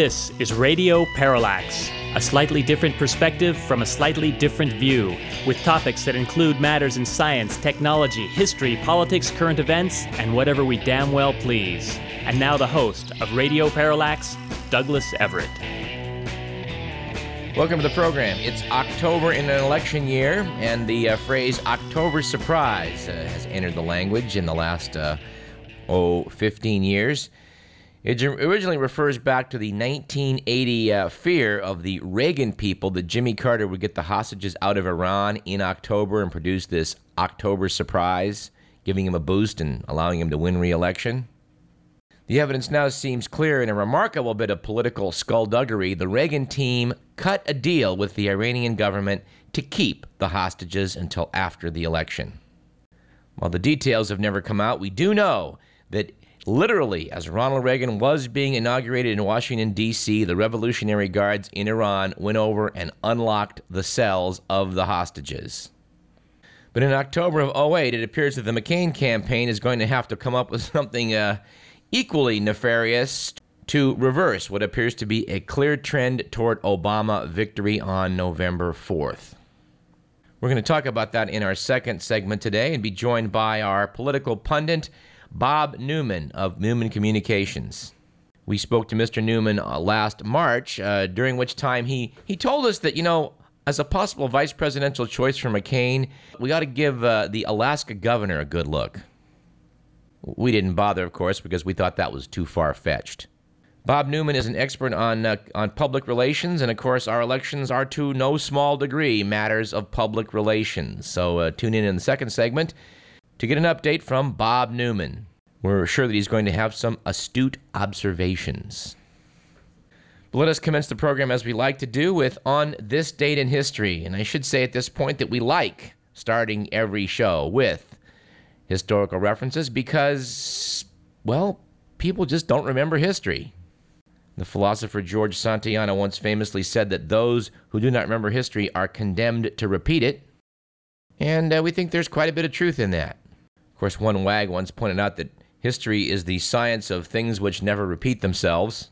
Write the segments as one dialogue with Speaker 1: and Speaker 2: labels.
Speaker 1: This is Radio Parallax, a slightly different perspective from a slightly different view, with topics that include matters in science, technology, history, politics, current events, and whatever we damn well please. And now the host of Radio Parallax, Douglas Everett.
Speaker 2: Welcome to the program. It's October in an election year, and the uh, phrase October surprise uh, has entered the language in the last, uh, oh, 15 years. It originally refers back to the 1980 uh, fear of the Reagan people that Jimmy Carter would get the hostages out of Iran in October and produce this October surprise, giving him a boost and allowing him to win re election. The evidence now seems clear in a remarkable bit of political skullduggery. The Reagan team cut a deal with the Iranian government to keep the hostages until after the election. While the details have never come out, we do know that Literally, as Ronald Reagan was being inaugurated in Washington, D.C., the Revolutionary Guards in Iran went over and unlocked the cells of the hostages. But in October of 08, it appears that the McCain campaign is going to have to come up with something uh, equally nefarious to reverse what appears to be a clear trend toward Obama victory on November 4th. We're going to talk about that in our second segment today and be joined by our political pundit Bob Newman of Newman Communications. We spoke to Mr. Newman uh, last March, uh, during which time he, he told us that, you know, as a possible vice presidential choice for McCain, we ought to give uh, the Alaska governor a good look. We didn't bother, of course, because we thought that was too far fetched. Bob Newman is an expert on, uh, on public relations, and of course, our elections are to no small degree matters of public relations. So uh, tune in in the second segment to get an update from Bob Newman. We're sure that he's going to have some astute observations. But let us commence the program as we like to do with On This Date in History. And I should say at this point that we like starting every show with historical references because, well, people just don't remember history. The philosopher George Santayana once famously said that those who do not remember history are condemned to repeat it. And uh, we think there's quite a bit of truth in that Of course, one wag once pointed out that history is the science of things which never repeat themselves.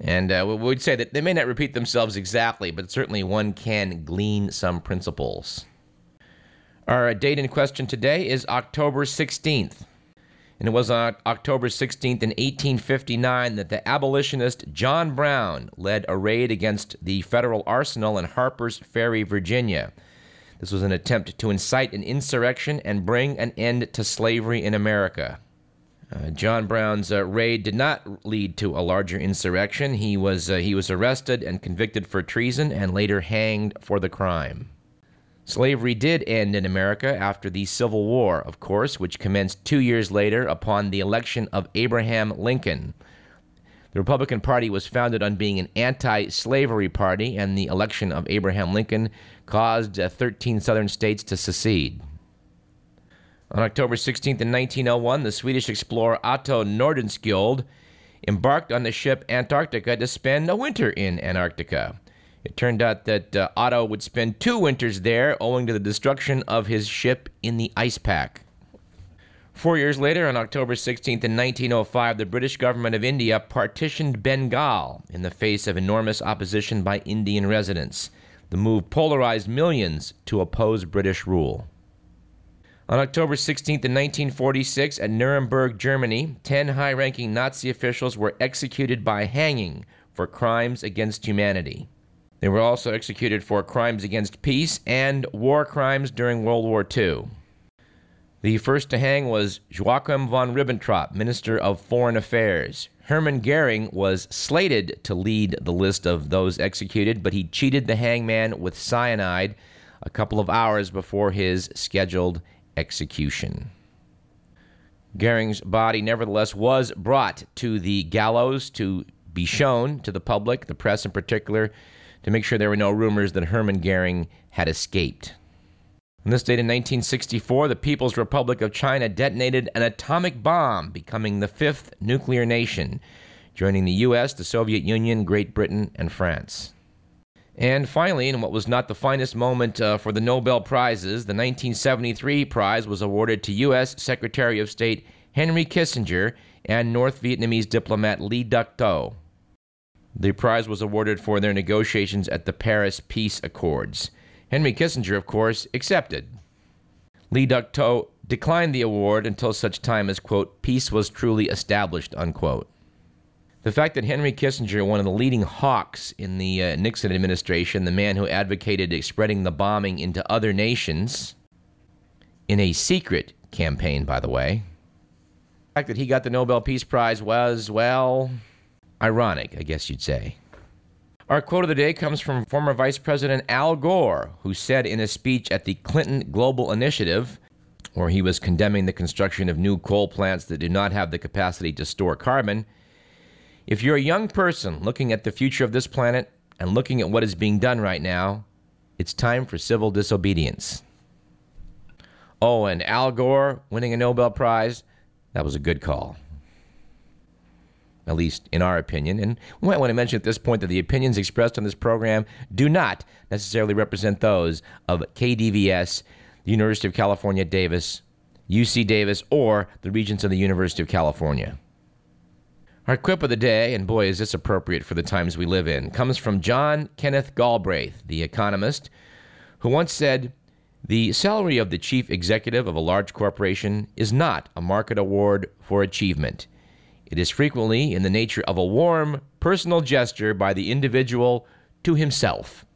Speaker 2: And uh, we'd say that they may not repeat themselves exactly, but certainly one can glean some principles. Our date in question today is October 16th. And it was on October 16th in 1859 that the abolitionist John Brown led a raid against the federal arsenal in Harper's Ferry, Virginia. This was an attempt to incite an insurrection and bring an end to slavery in America. Uh, John Brown's uh, raid did not lead to a larger insurrection. He was, uh, he was arrested and convicted for treason and later hanged for the crime. Slavery did end in America after the Civil War, of course, which commenced two years later upon the election of Abraham Lincoln. The Republican Party was founded on being an anti slavery party, and the election of Abraham Lincoln caused uh, 13 southern states to secede. On October 16th, in 1901, the Swedish explorer Otto Nordenskjöld embarked on the ship Antarctica to spend a winter in Antarctica. It turned out that uh, Otto would spend two winters there owing to the destruction of his ship in the ice pack. Four years later, on October 16th, in 1905, the British government of India partitioned Bengal in the face of enormous opposition by Indian residents. The move polarized millions to oppose British rule. On October 16th, in 1946, at Nuremberg, Germany, 10 high ranking Nazi officials were executed by hanging for crimes against humanity. They were also executed for crimes against peace and war crimes during World War II. The first to hang was Joachim von Ribbentrop, Minister of Foreign Affairs. Hermann Goering was slated to lead the list of those executed, but he cheated the hangman with cyanide a couple of hours before his scheduled execution. Goering's body, nevertheless, was brought to the gallows to be shown to the public, the press in particular, to make sure there were no rumors that Hermann Goering had escaped. On this date in 1964, the People's Republic of China detonated an atomic bomb, becoming the fifth nuclear nation, joining the U.S., the Soviet Union, Great Britain, and France. And finally, in what was not the finest moment uh, for the Nobel Prizes, the 1973 prize was awarded to U.S. Secretary of State Henry Kissinger and North Vietnamese diplomat Le Duc Tho. The prize was awarded for their negotiations at the Paris Peace Accords. Henry Kissinger, of course, accepted. Le Duc Tho declined the award until such time as, quote, peace was truly established, unquote. The fact that Henry Kissinger, one of the leading hawks in the uh, Nixon administration, the man who advocated spreading the bombing into other nations, in a secret campaign, by the way, the fact that he got the Nobel Peace Prize was, well, ironic, I guess you'd say. Our quote of the day comes from former Vice President Al Gore, who said in a speech at the Clinton Global Initiative, where he was condemning the construction of new coal plants that do not have the capacity to store carbon if you're a young person looking at the future of this planet and looking at what is being done right now, it's time for civil disobedience. Oh, and Al Gore winning a Nobel Prize, that was a good call. At least in our opinion. And we might want to mention at this point that the opinions expressed on this program do not necessarily represent those of KDVS, the University of California, Davis, UC Davis, or the Regents of the University of California. Our quip of the day, and boy, is this appropriate for the times we live in, comes from John Kenneth Galbraith, the economist, who once said, The salary of the chief executive of a large corporation is not a market award for achievement. It is frequently in the nature of a warm, personal gesture by the individual to himself.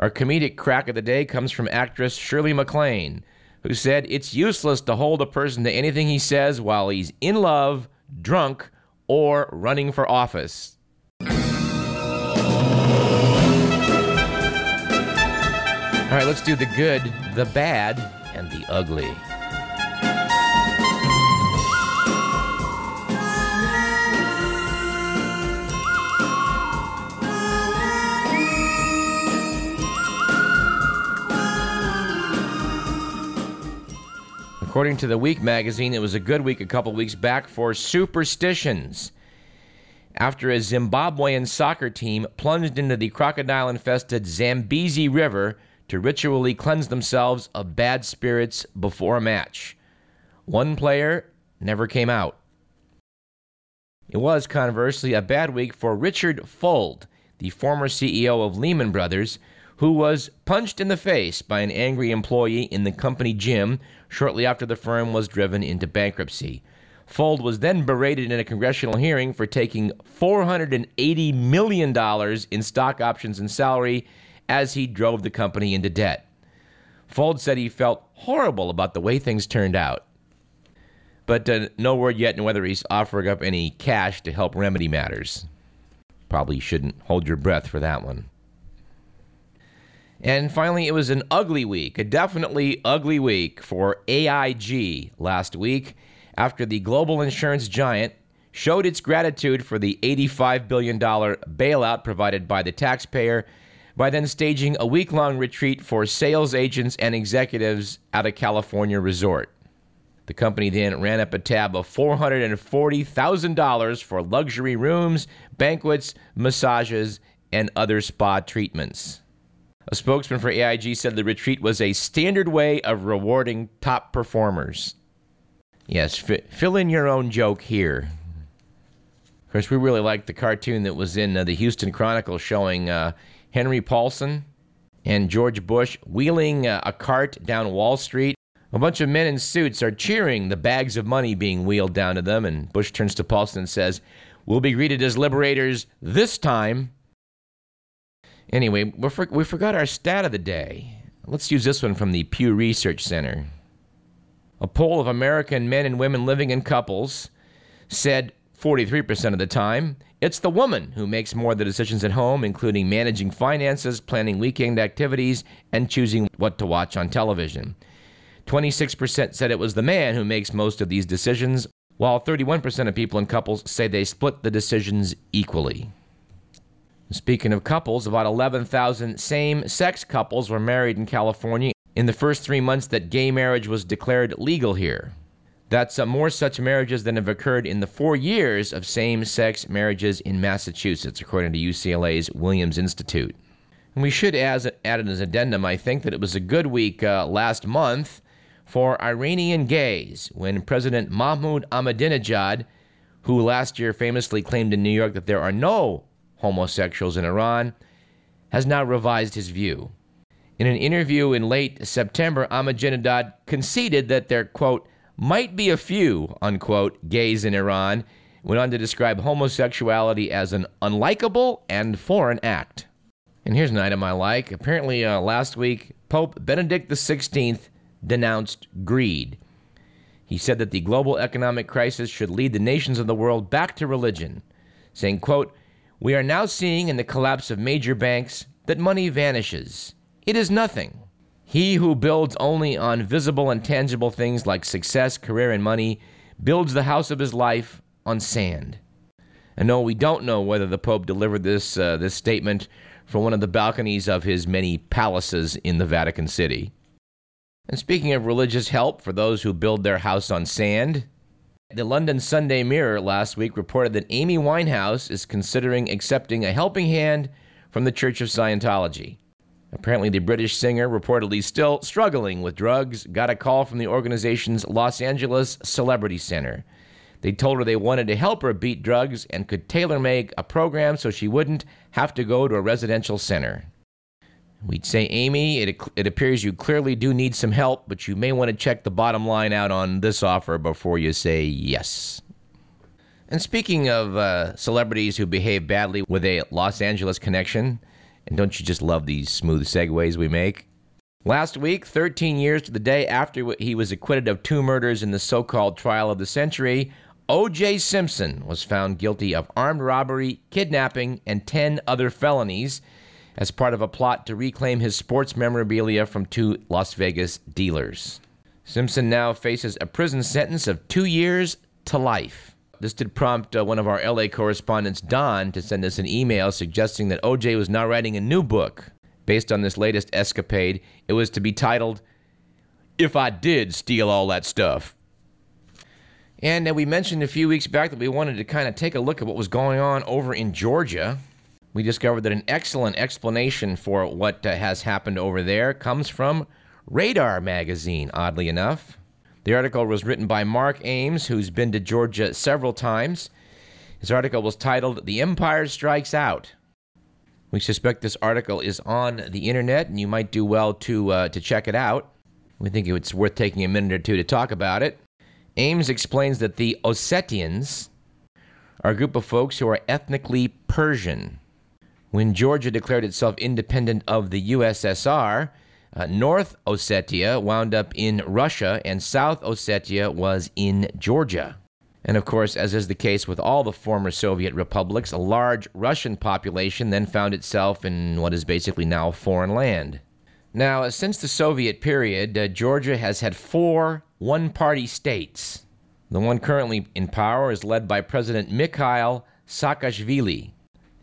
Speaker 2: Our comedic crack of the day comes from actress Shirley MacLaine, who said, It's useless to hold a person to anything he says while he's in love drunk, or running for office. All right, let's do the good, the bad, and the ugly. According to the Week magazine, it was a good week a couple weeks back for superstitions. After a Zimbabwean soccer team plunged into the crocodile infested Zambezi River to ritually cleanse themselves of bad spirits before a match, one player never came out. It was, conversely, a bad week for Richard Fuld, the former CEO of Lehman Brothers, who was punched in the face by an angry employee in the company gym shortly after the firm was driven into bankruptcy. Fuld was then berated in a congressional hearing for taking $480 million in stock options and salary as he drove the company into debt. Fuld said he felt horrible about the way things turned out. But uh, no word yet on whether he's offering up any cash to help remedy matters. Probably shouldn't hold your breath for that one. And finally, it was an ugly week, a definitely ugly week for AIG last week after the global insurance giant showed its gratitude for the $85 billion bailout provided by the taxpayer by then staging a week long retreat for sales agents and executives at a California resort. The company then ran up a tab of $440,000 for luxury rooms, banquets, massages, and other spa treatments. A spokesman for AIG said the retreat was a standard way of rewarding top performers. Yes, f- fill in your own joke here. Of course, we really liked the cartoon that was in uh, the Houston Chronicle showing uh, Henry Paulson and George Bush wheeling uh, a cart down Wall Street. A bunch of men in suits are cheering the bags of money being wheeled down to them, and Bush turns to Paulson and says, We'll be greeted as liberators this time. Anyway, we, for, we forgot our stat of the day. Let's use this one from the Pew Research Center. A poll of American men and women living in couples said 43% of the time it's the woman who makes more of the decisions at home, including managing finances, planning weekend activities, and choosing what to watch on television. 26% said it was the man who makes most of these decisions, while 31% of people in couples say they split the decisions equally. Speaking of couples, about 11,000 same sex couples were married in California in the first three months that gay marriage was declared legal here. That's uh, more such marriages than have occurred in the four years of same sex marriages in Massachusetts, according to UCLA's Williams Institute. And we should add, add as an addendum, I think, that it was a good week uh, last month for Iranian gays when President Mahmoud Ahmadinejad who last year famously claimed in New York that there are no homosexuals in Iran, has now revised his view. In an interview in late September, Ahmadinejad conceded that there, quote, might be a few, unquote, gays in Iran, went on to describe homosexuality as an unlikable and foreign act. And here's an item I like. Apparently, uh, last week, Pope Benedict XVI denounced greed. He said that the global economic crisis should lead the nations of the world back to religion, saying, quote, We are now seeing in the collapse of major banks that money vanishes. It is nothing. He who builds only on visible and tangible things like success, career, and money builds the house of his life on sand. And no, we don't know whether the Pope delivered this, uh, this statement from one of the balconies of his many palaces in the Vatican City. And speaking of religious help for those who build their house on sand, the London Sunday Mirror last week reported that Amy Winehouse is considering accepting a helping hand from the Church of Scientology. Apparently, the British singer, reportedly still struggling with drugs, got a call from the organization's Los Angeles Celebrity Center. They told her they wanted to help her beat drugs and could tailor make a program so she wouldn't have to go to a residential center. We'd say, Amy, it, it appears you clearly do need some help, but you may want to check the bottom line out on this offer before you say yes. And speaking of uh, celebrities who behave badly with a Los Angeles connection, and don't you just love these smooth segues we make? Last week, 13 years to the day after he was acquitted of two murders in the so called trial of the century, O.J. Simpson was found guilty of armed robbery, kidnapping, and 10 other felonies as part of a plot to reclaim his sports memorabilia from two Las Vegas dealers. Simpson now faces a prison sentence of two years to life. This did prompt uh, one of our LA correspondents, Don, to send us an email suggesting that OJ was now writing a new book based on this latest escapade. It was to be titled, If I Did Steal All That Stuff. And uh, we mentioned a few weeks back that we wanted to kind of take a look at what was going on over in Georgia. We discovered that an excellent explanation for what uh, has happened over there comes from Radar magazine, oddly enough. The article was written by Mark Ames, who's been to Georgia several times. His article was titled The Empire Strikes Out. We suspect this article is on the internet, and you might do well to, uh, to check it out. We think it's worth taking a minute or two to talk about it. Ames explains that the Ossetians are a group of folks who are ethnically Persian. When Georgia declared itself independent of the USSR, uh, North Ossetia wound up in Russia and South Ossetia was in Georgia. And of course, as is the case with all the former Soviet republics, a large Russian population then found itself in what is basically now foreign land. Now, since the Soviet period, uh, Georgia has had four one party states. The one currently in power is led by President Mikhail Saakashvili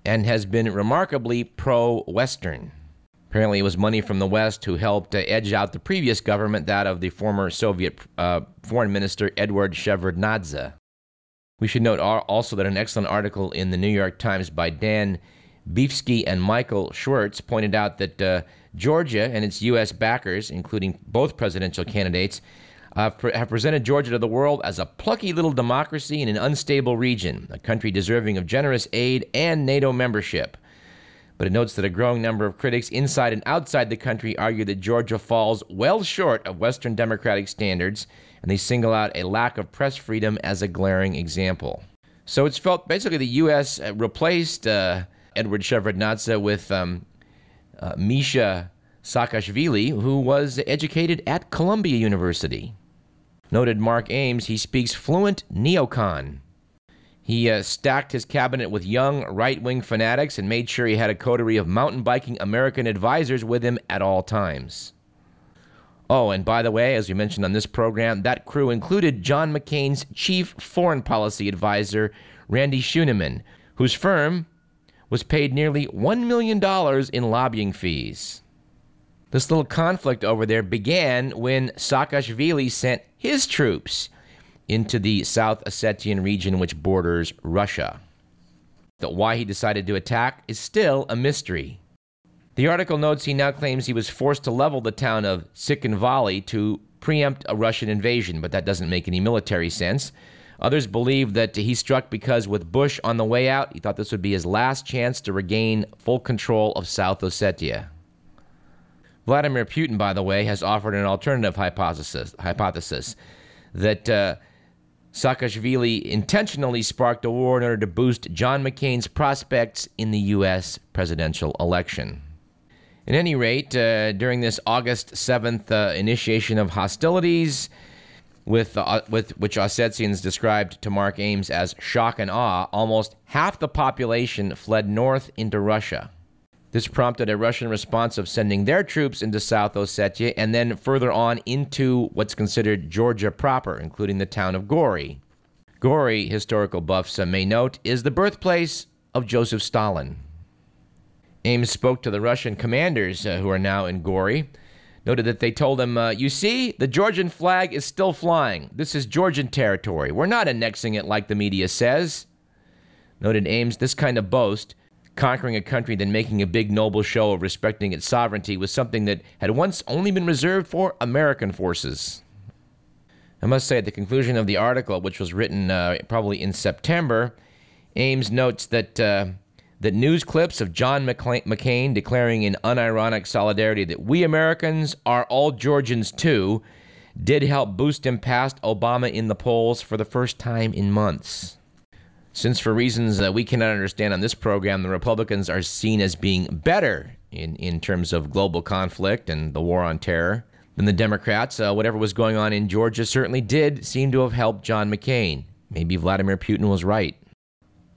Speaker 2: and has been remarkably pro Western. Apparently, it was money from the West who helped edge out the previous government, that of the former Soviet uh, Foreign Minister Edward Shevardnadze. We should note also that an excellent article in the New York Times by Dan Bilefsky and Michael Schwirtz pointed out that uh, Georgia and its U.S. backers, including both presidential candidates, uh, have presented Georgia to the world as a plucky little democracy in an unstable region, a country deserving of generous aid and NATO membership. But it notes that a growing number of critics inside and outside the country argue that Georgia falls well short of Western democratic standards, and they single out a lack of press freedom as a glaring example. So it's felt basically the U.S. Uh, replaced uh, Edward Shevardnadze with um, uh, Misha Saakashvili, who was educated at Columbia University. Noted Mark Ames, he speaks fluent neocon. He uh, stacked his cabinet with young right wing fanatics and made sure he had a coterie of mountain biking American advisors with him at all times. Oh, and by the way, as we mentioned on this program, that crew included John McCain's chief foreign policy advisor, Randy Scheunemann, whose firm was paid nearly $1 million in lobbying fees. This little conflict over there began when Saakashvili sent his troops into the South Ossetian region, which borders Russia. But why he decided to attack is still a mystery. The article notes he now claims he was forced to level the town of Tskhinvali to preempt a Russian invasion, but that doesn't make any military sense. Others believe that he struck because, with Bush on the way out, he thought this would be his last chance to regain full control of South Ossetia. Vladimir Putin, by the way, has offered an alternative hypothesis, hypothesis that uh, Saakashvili intentionally sparked a war in order to boost John McCain's prospects in the U.S. presidential election. At any rate, uh, during this August 7th uh, initiation of hostilities, with, uh, with which Ossetians described to Mark Ames as shock and awe, almost half the population fled north into Russia. This prompted a Russian response of sending their troops into South Ossetia and then further on into what's considered Georgia proper, including the town of Gori. Gori, historical buffs may note, is the birthplace of Joseph Stalin. Ames spoke to the Russian commanders uh, who are now in Gori noted that they told him, uh, You see, the Georgian flag is still flying. This is Georgian territory. We're not annexing it like the media says. Noted Ames, this kind of boast, conquering a country then making a big noble show of respecting its sovereignty, was something that had once only been reserved for American forces. I must say, at the conclusion of the article, which was written uh, probably in September, Ames notes that. Uh, that news clips of John McCain declaring in unironic solidarity that we Americans are all Georgians too did help boost him past Obama in the polls for the first time in months. Since, for reasons that we cannot understand on this program, the Republicans are seen as being better in, in terms of global conflict and the war on terror than the Democrats, uh, whatever was going on in Georgia certainly did seem to have helped John McCain. Maybe Vladimir Putin was right.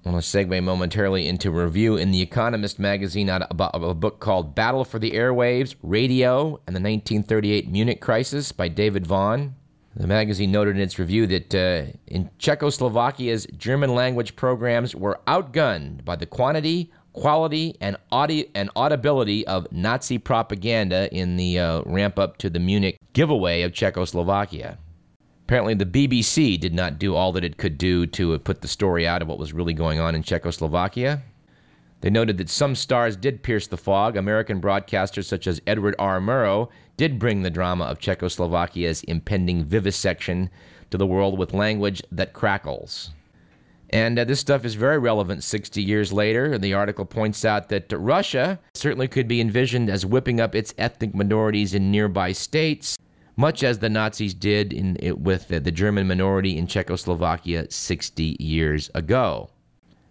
Speaker 2: I want to segue momentarily into review in The Economist magazine about a book called Battle for the Airwaves Radio and the 1938 Munich Crisis by David Vaughan. The magazine noted in its review that uh, in Czechoslovakia's German language programs were outgunned by the quantity, quality, and, audi- and audibility of Nazi propaganda in the uh, ramp up to the Munich giveaway of Czechoslovakia. Apparently, the BBC did not do all that it could do to put the story out of what was really going on in Czechoslovakia. They noted that some stars did pierce the fog. American broadcasters such as Edward R. Murrow did bring the drama of Czechoslovakia's impending vivisection to the world with language that crackles. And uh, this stuff is very relevant 60 years later. And the article points out that Russia certainly could be envisioned as whipping up its ethnic minorities in nearby states much as the Nazis did in, with the, the German minority in Czechoslovakia 60 years ago.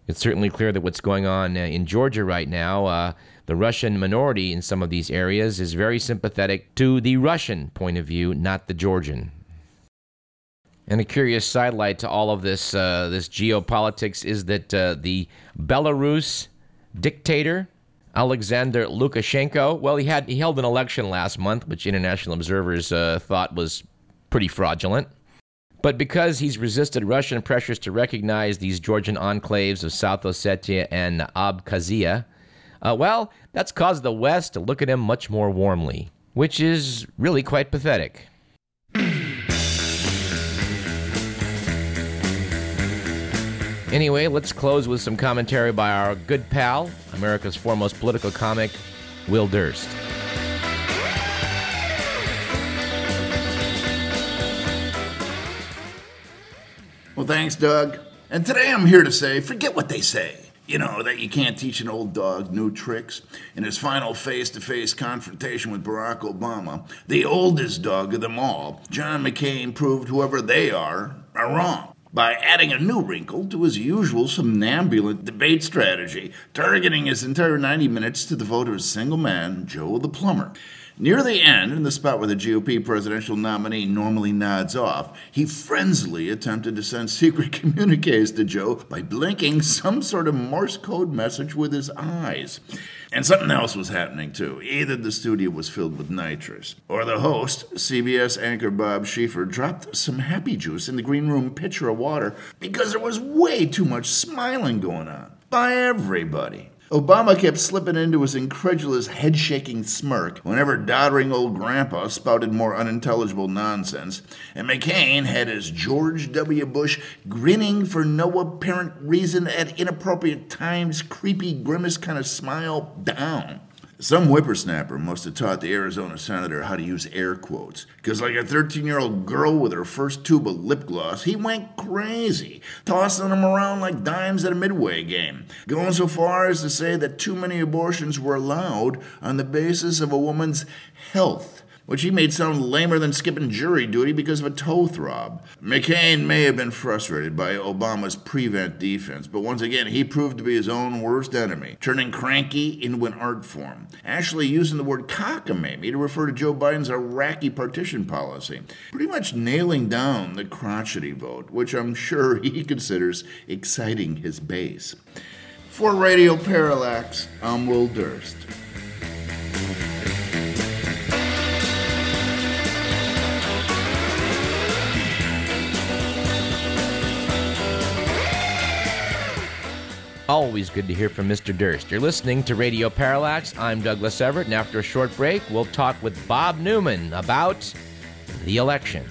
Speaker 2: It's certainly clear that what's going on uh, in Georgia right now, uh, the Russian minority in some of these areas is very sympathetic to the Russian point of view, not the Georgian. And a curious sidelight to all of this, uh, this geopolitics is that uh, the Belarus dictator, Alexander Lukashenko, well, he had he held an election last month, which international observers uh, thought was pretty fraudulent. But because he's resisted Russian pressures to recognize these Georgian enclaves of South Ossetia and Abkhazia, uh, well, that's caused the West to look at him much more warmly, which is really quite pathetic. Anyway, let's close with some commentary by our good pal, America's foremost political comic, Will Durst.
Speaker 3: Well, thanks, Doug. And today I'm here to say forget what they say. You know, that you can't teach an old dog new tricks. In his final face to face confrontation with Barack Obama, the oldest dog of them all, John McCain proved whoever they are are wrong by adding a new wrinkle to his usual somnambulant debate strategy, targeting his entire 90 minutes to devote to a single man, Joe the Plumber. Near the end, in the spot where the GOP presidential nominee normally nods off, he frenziedly attempted to send secret communiques to Joe by blinking some sort of Morse code message with his eyes. And something else was happening too. Either the studio was filled with nitrous, or the host, CBS anchor Bob Schieffer, dropped some happy juice in the green room pitcher of water because there was way too much smiling going on by everybody. Obama kept slipping into his incredulous, head shaking smirk whenever doddering old grandpa spouted more unintelligible nonsense, and McCain had his George W. Bush grinning for no apparent reason at inappropriate times, creepy grimace kind of smile down. Some whippersnapper must have taught the Arizona senator how to use air quotes. Because, like a 13 year old girl with her first tube of lip gloss, he went crazy, tossing them around like dimes at a midway game, going so far as to say that too many abortions were allowed on the basis of a woman's health which he made sound lamer than skipping jury duty because of a toe throb. McCain may have been frustrated by Obama's prevent defense, but once again, he proved to be his own worst enemy, turning cranky into an art form, actually using the word cockamamie to refer to Joe Biden's Iraqi partition policy, pretty much nailing down the crotchety vote, which I'm sure he considers exciting his base. For Radio Parallax, I'm Will Durst.
Speaker 2: Always good to hear from Mr. Durst. You're listening to Radio Parallax. I'm Douglas Everett, and after a short break, we'll talk with Bob Newman about the election.